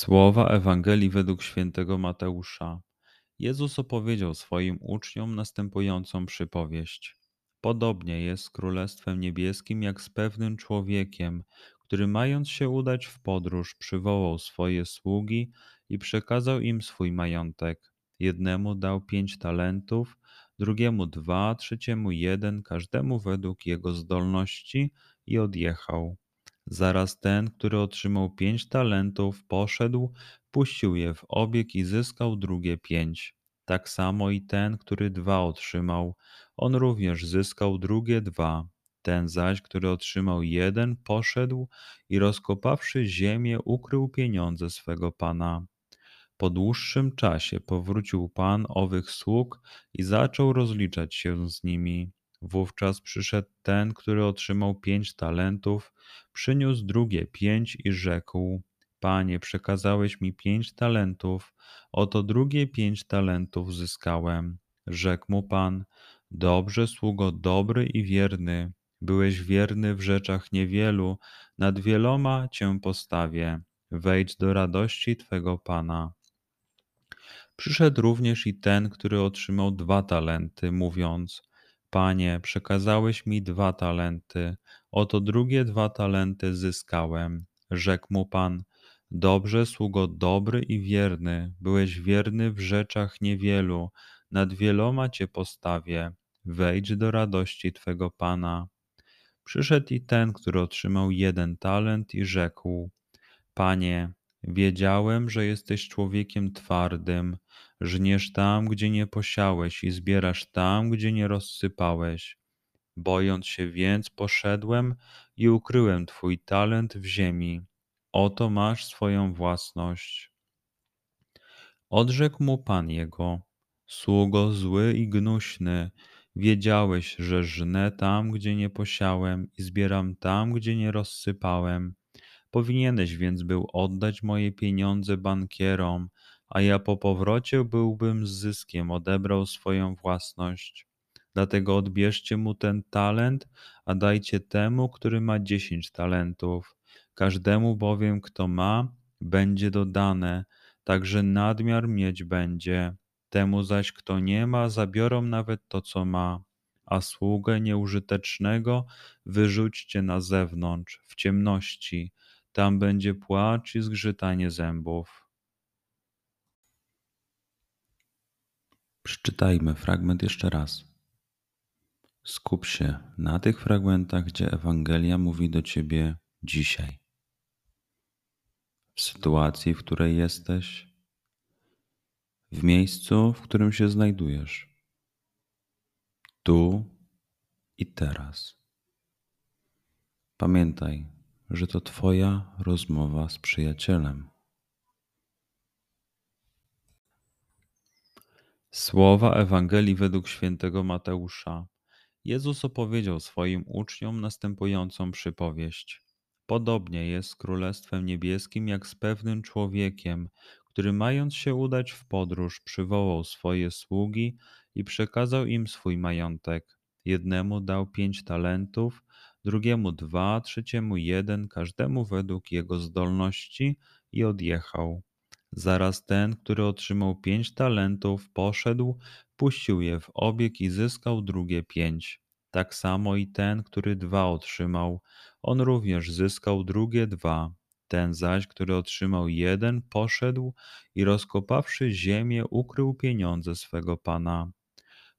Słowa Ewangelii według świętego Mateusza. Jezus opowiedział swoim uczniom następującą przypowieść. Podobnie jest z Królestwem Niebieskim jak z pewnym człowiekiem, który mając się udać w podróż, przywołał swoje sługi i przekazał im swój majątek. Jednemu dał pięć talentów, drugiemu dwa, trzeciemu jeden, każdemu według jego zdolności i odjechał. Zaraz ten, który otrzymał pięć talentów, poszedł, puścił je w obieg i zyskał drugie pięć. Tak samo i ten, który dwa otrzymał, on również zyskał drugie dwa. Ten zaś, który otrzymał jeden, poszedł i rozkopawszy ziemię, ukrył pieniądze swego pana. Po dłuższym czasie powrócił pan owych sług i zaczął rozliczać się z nimi. Wówczas przyszedł ten, który otrzymał pięć talentów, przyniósł drugie pięć i rzekł: Panie, przekazałeś mi pięć talentów, oto drugie pięć talentów zyskałem. Rzekł mu pan: Dobrze, sługo dobry i wierny. Byłeś wierny w rzeczach niewielu, nad wieloma cię postawię. Wejdź do radości twego pana. Przyszedł również i ten, który otrzymał dwa talenty, mówiąc: Panie, przekazałeś mi dwa talenty, oto drugie dwa talenty zyskałem. Rzekł mu Pan, dobrze, sługo dobry i wierny, byłeś wierny w rzeczach niewielu, nad wieloma cię postawię, wejdź do radości Twego Pana. Przyszedł i ten, który otrzymał jeden talent i rzekł, Panie, Wiedziałem, że jesteś człowiekiem twardym, żniesz tam, gdzie nie posiałeś i zbierasz tam, gdzie nie rozsypałeś. Bojąc się więc, poszedłem i ukryłem Twój talent w ziemi. Oto masz swoją własność. Odrzekł mu pan jego: Sługo zły i gnuśny, wiedziałeś, że żnę tam, gdzie nie posiałem i zbieram tam, gdzie nie rozsypałem. Powinieneś więc był oddać moje pieniądze bankierom, a ja po powrocie byłbym z zyskiem odebrał swoją własność. Dlatego odbierzcie mu ten talent, a dajcie temu, który ma dziesięć talentów. Każdemu bowiem, kto ma, będzie dodane, także nadmiar mieć będzie. Temu zaś, kto nie ma, zabiorą nawet to, co ma. A sługę nieużytecznego wyrzućcie na zewnątrz, w ciemności tam będzie płacz i zgrzytanie zębów. Przeczytajmy fragment jeszcze raz. Skup się na tych fragmentach, gdzie Ewangelia mówi do ciebie dzisiaj. W sytuacji, w której jesteś, w miejscu, w którym się znajdujesz, tu i teraz. Pamiętaj, że to Twoja rozmowa z przyjacielem. Słowa Ewangelii według świętego Mateusza. Jezus opowiedział swoim uczniom następującą przypowieść. Podobnie jest z Królestwem Niebieskim jak z pewnym człowiekiem, który mając się udać w podróż, przywołał swoje sługi i przekazał im swój majątek. Jednemu dał pięć talentów, drugiemu dwa, trzeciemu jeden, każdemu według jego zdolności i odjechał. Zaraz ten, który otrzymał pięć talentów, poszedł, puścił je w obieg i zyskał drugie pięć. Tak samo i ten, który dwa otrzymał, on również zyskał drugie dwa. Ten zaś, który otrzymał jeden, poszedł i rozkopawszy ziemię, ukrył pieniądze swego pana.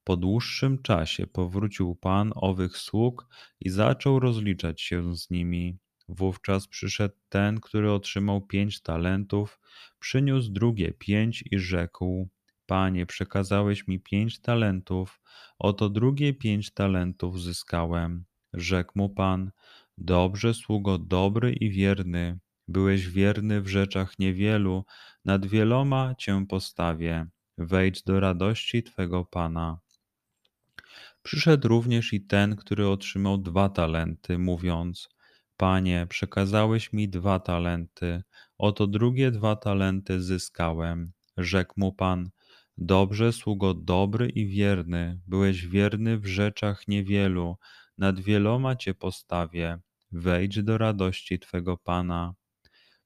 Po dłuższym czasie powrócił pan owych sług i zaczął rozliczać się z nimi. Wówczas przyszedł ten, który otrzymał pięć talentów, przyniósł drugie pięć i rzekł: Panie, przekazałeś mi pięć talentów, oto drugie pięć talentów zyskałem. Rzekł mu pan: Dobrze, sługo dobry i wierny. Byłeś wierny w rzeczach niewielu, nad wieloma cię postawię. Wejdź do radości twego pana. Przyszedł również i ten, który otrzymał dwa talenty, mówiąc: Panie, przekazałeś mi dwa talenty, oto drugie dwa talenty zyskałem. Rzekł mu pan: Dobrze, sługo dobry i wierny, byłeś wierny w rzeczach niewielu, nad wieloma cię postawię. Wejdź do radości twego pana.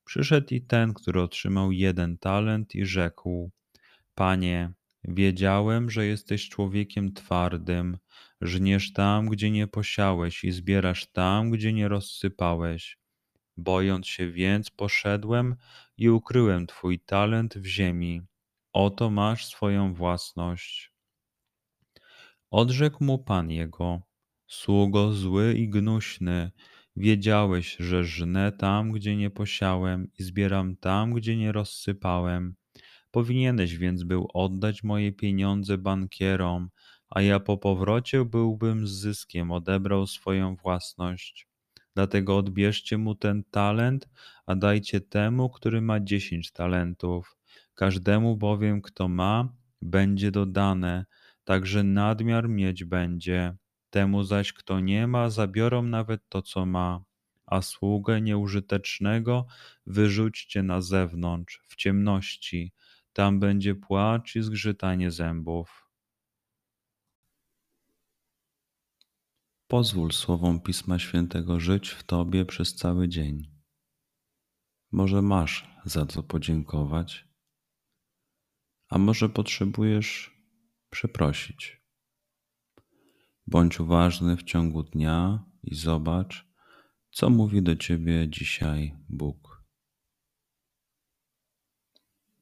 Przyszedł i ten, który otrzymał jeden talent i rzekł: Panie, wiedziałem, że jesteś człowiekiem twardym, żniesz tam, gdzie nie posiałeś i zbierasz tam, gdzie nie rozsypałeś. Bojąc się więc, poszedłem i ukryłem twój talent w ziemi. Oto masz swoją własność. Odrzekł mu pan jego: Sługo zły i gnuśny, wiedziałeś, że żnę tam, gdzie nie posiałem i zbieram tam, gdzie nie rozsypałem. Powinieneś więc był oddać moje pieniądze bankierom, a ja po powrocie byłbym z zyskiem odebrał swoją własność. Dlatego odbierzcie mu ten talent, a dajcie temu, który ma dziesięć talentów. Każdemu bowiem, kto ma, będzie dodane, także nadmiar mieć będzie. Temu zaś, kto nie ma, zabiorą nawet to, co ma. A sługę nieużytecznego wyrzućcie na zewnątrz, w ciemności. Tam będzie płacz i zgrzytanie zębów. Pozwól słowom Pisma Świętego żyć w Tobie przez cały dzień. Może masz za co podziękować, a może potrzebujesz przeprosić. Bądź uważny w ciągu dnia i zobacz, co mówi do Ciebie dzisiaj Bóg.